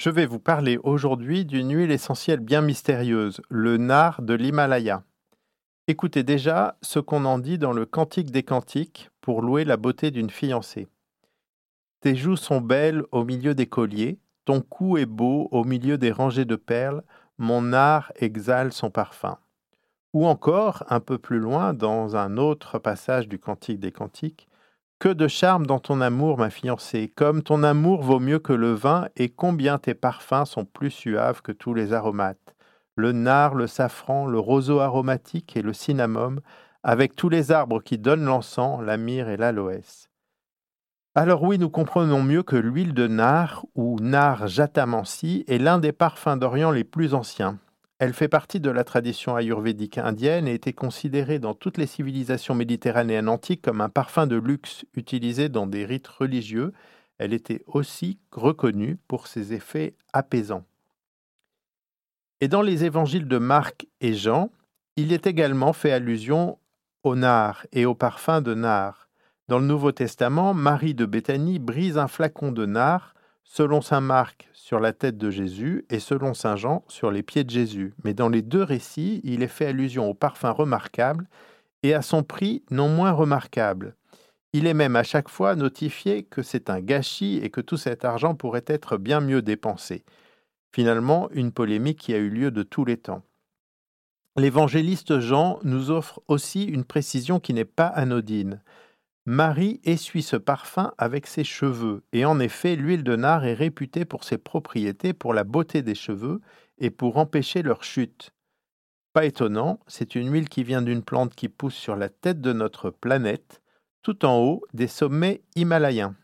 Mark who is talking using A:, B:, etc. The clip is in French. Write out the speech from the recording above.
A: Je vais vous parler aujourd'hui d'une huile essentielle bien mystérieuse, le nard de l'Himalaya. Écoutez déjà ce qu'on en dit dans le Cantique des Cantiques pour louer la beauté d'une fiancée. Tes joues sont belles au milieu des colliers, ton cou est beau au milieu des rangées de perles, mon nard exhale son parfum. Ou encore, un peu plus loin, dans un autre passage du Cantique des Cantiques, que de charme dans ton amour, ma fiancée, comme ton amour vaut mieux que le vin, et combien tes parfums sont plus suaves que tous les aromates. Le nard, le safran, le roseau aromatique et le cinnamome, avec tous les arbres qui donnent l'encens, la myrrhe et l'aloès. Alors oui, nous comprenons mieux que l'huile de nard, ou nard jatamansi, est l'un des parfums d'Orient les plus anciens. Elle fait partie de la tradition ayurvédique indienne et était considérée dans toutes les civilisations méditerranéennes antiques comme un parfum de luxe utilisé dans des rites religieux. Elle était aussi reconnue pour ses effets apaisants. Et dans les évangiles de Marc et Jean, il est également fait allusion au nard et au parfum de nard. Dans le Nouveau Testament, Marie de Béthanie brise un flacon de nard selon saint Marc sur la tête de Jésus et selon saint Jean sur les pieds de Jésus. Mais dans les deux récits, il est fait allusion au parfum remarquable et à son prix non moins remarquable. Il est même à chaque fois notifié que c'est un gâchis et que tout cet argent pourrait être bien mieux dépensé. Finalement, une polémique qui a eu lieu de tous les temps. L'évangéliste Jean nous offre aussi une précision qui n'est pas anodine. Marie essuie ce parfum avec ses cheveux, et en effet l'huile de nard est réputée pour ses propriétés, pour la beauté des cheveux et pour empêcher leur chute. Pas étonnant, c'est une huile qui vient d'une plante qui pousse sur la tête de notre planète, tout en haut des sommets himalayens.